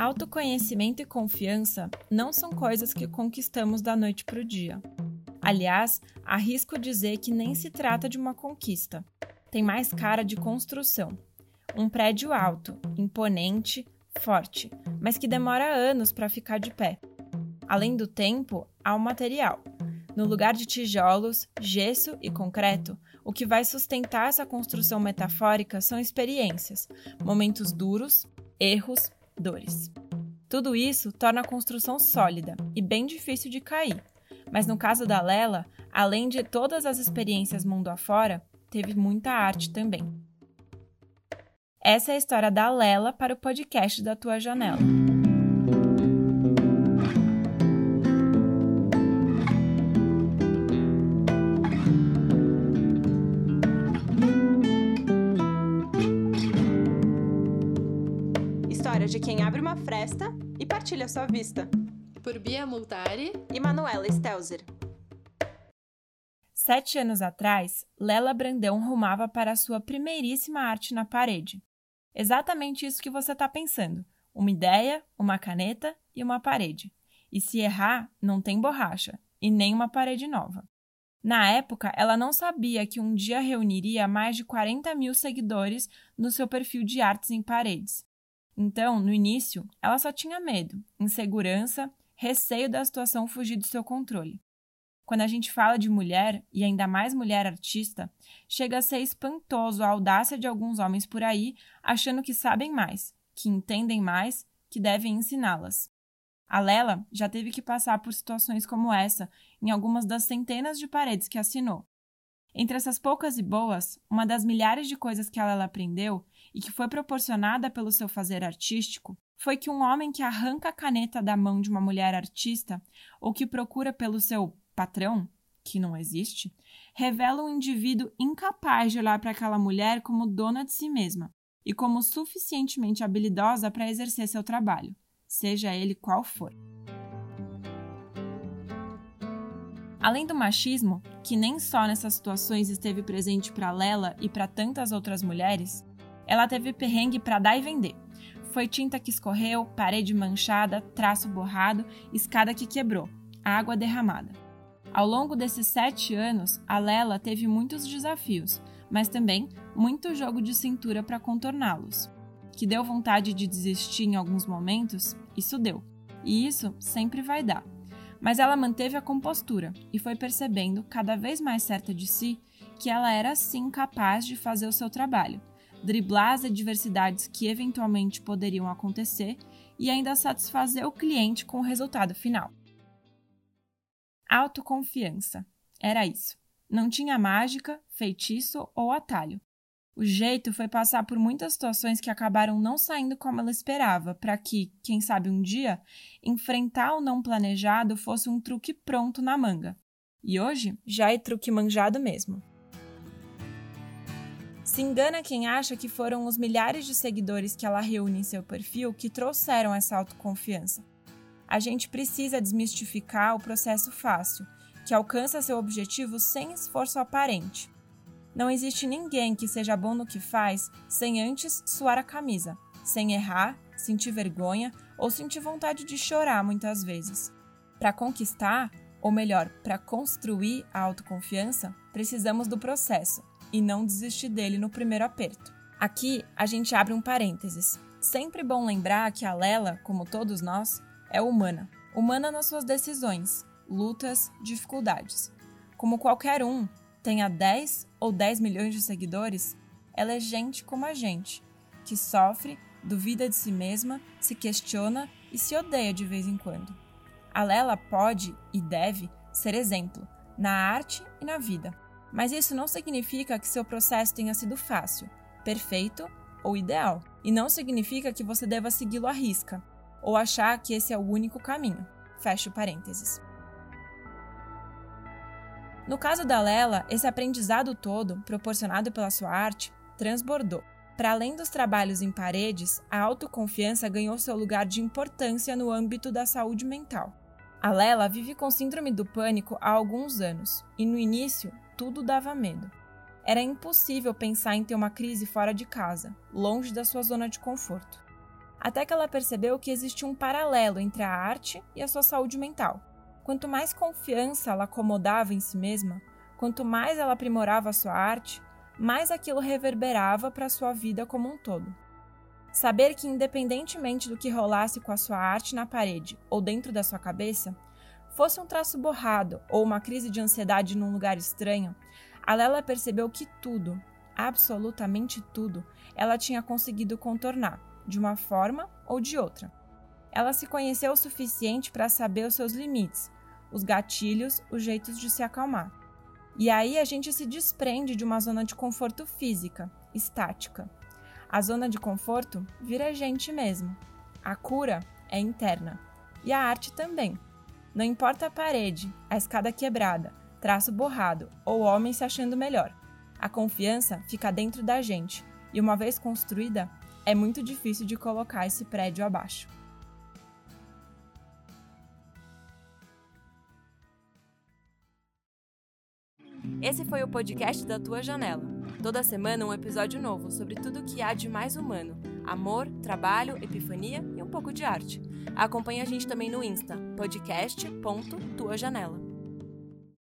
Autoconhecimento e confiança não são coisas que conquistamos da noite para o dia. Aliás, arrisco dizer que nem se trata de uma conquista. Tem mais cara de construção. Um prédio alto, imponente, forte, mas que demora anos para ficar de pé. Além do tempo, há o material. No lugar de tijolos, gesso e concreto, o que vai sustentar essa construção metafórica são experiências, momentos duros, erros, dores. Tudo isso torna a construção sólida e bem difícil de cair. Mas no caso da Lela, além de todas as experiências mundo afora, teve muita arte também. Essa é a história da Lela para o podcast da Tua Janela. História de quem abre uma fresta e partilha sua vista. Por Bia Multari e Manuela Stelzer. Sete anos atrás, Lela Brandão rumava para a sua primeiríssima arte na parede. Exatamente isso que você está pensando: uma ideia, uma caneta e uma parede. E se errar, não tem borracha e nem uma parede nova. Na época, ela não sabia que um dia reuniria mais de 40 mil seguidores no seu perfil de artes em paredes. Então, no início, ela só tinha medo, insegurança, receio da situação fugir do seu controle. Quando a gente fala de mulher, e ainda mais mulher artista, chega a ser espantoso a audácia de alguns homens por aí achando que sabem mais, que entendem mais, que devem ensiná-las. A Lela já teve que passar por situações como essa em algumas das centenas de paredes que assinou. Entre essas poucas e boas, uma das milhares de coisas que a Lela aprendeu e que foi proporcionada pelo seu fazer artístico foi que um homem que arranca a caneta da mão de uma mulher artista ou que procura pelo seu patrão, que não existe, revela um indivíduo incapaz de olhar para aquela mulher como dona de si mesma e como suficientemente habilidosa para exercer seu trabalho, seja ele qual for. Além do machismo, que nem só nessas situações esteve presente para Lela e para tantas outras mulheres, ela teve perrengue para dar e vender. Foi tinta que escorreu, parede manchada, traço borrado, escada que quebrou, água derramada. Ao longo desses sete anos, a Lela teve muitos desafios, mas também muito jogo de cintura para contorná-los. Que deu vontade de desistir em alguns momentos, isso deu. E isso sempre vai dar. Mas ela manteve a compostura e foi percebendo, cada vez mais certa de si, que ela era sim capaz de fazer o seu trabalho, driblar as adversidades que eventualmente poderiam acontecer e ainda satisfazer o cliente com o resultado final. Autoconfiança. Era isso. Não tinha mágica, feitiço ou atalho. O jeito foi passar por muitas situações que acabaram não saindo como ela esperava, para que, quem sabe um dia, enfrentar o não planejado fosse um truque pronto na manga. E hoje já é truque manjado mesmo. Se engana quem acha que foram os milhares de seguidores que ela reúne em seu perfil que trouxeram essa autoconfiança a gente precisa desmistificar o processo fácil, que alcança seu objetivo sem esforço aparente. Não existe ninguém que seja bom no que faz sem antes suar a camisa, sem errar, sentir vergonha ou sentir vontade de chorar muitas vezes. Para conquistar, ou melhor, para construir a autoconfiança, precisamos do processo e não desistir dele no primeiro aperto. Aqui a gente abre um parênteses. Sempre bom lembrar que a Lela, como todos nós, é humana. Humana nas suas decisões, lutas, dificuldades. Como qualquer um, tenha 10 ou 10 milhões de seguidores, ela é gente como a gente, que sofre, duvida de si mesma, se questiona e se odeia de vez em quando. A Lela pode e deve ser exemplo na arte e na vida, mas isso não significa que seu processo tenha sido fácil, perfeito ou ideal, e não significa que você deva segui-lo à risca ou achar que esse é o único caminho. Fecho parênteses. No caso da Lela, esse aprendizado todo, proporcionado pela sua arte, transbordou. Para além dos trabalhos em paredes, a autoconfiança ganhou seu lugar de importância no âmbito da saúde mental. A Lela vive com síndrome do pânico há alguns anos e no início tudo dava medo. Era impossível pensar em ter uma crise fora de casa, longe da sua zona de conforto. Até que ela percebeu que existia um paralelo entre a arte e a sua saúde mental. Quanto mais confiança ela acomodava em si mesma, quanto mais ela aprimorava a sua arte, mais aquilo reverberava para a sua vida como um todo. Saber que, independentemente do que rolasse com a sua arte na parede ou dentro da sua cabeça, fosse um traço borrado ou uma crise de ansiedade num lugar estranho, a Lela percebeu que tudo, absolutamente tudo, ela tinha conseguido contornar, de uma forma ou de outra. Ela se conheceu o suficiente para saber os seus limites, os gatilhos, os jeitos de se acalmar. E aí a gente se desprende de uma zona de conforto física, estática. A zona de conforto vira gente mesmo. A cura é interna. E a arte também. Não importa a parede, a escada quebrada, traço borrado ou homem se achando melhor. A confiança fica dentro da gente. E uma vez construída, é muito difícil de colocar esse prédio abaixo. Esse foi o podcast da Tua Janela. Toda semana um episódio novo sobre tudo o que há de mais humano: amor, trabalho, epifania pouco de arte. Acompanhe a gente também no Insta, podcast.tuajanela.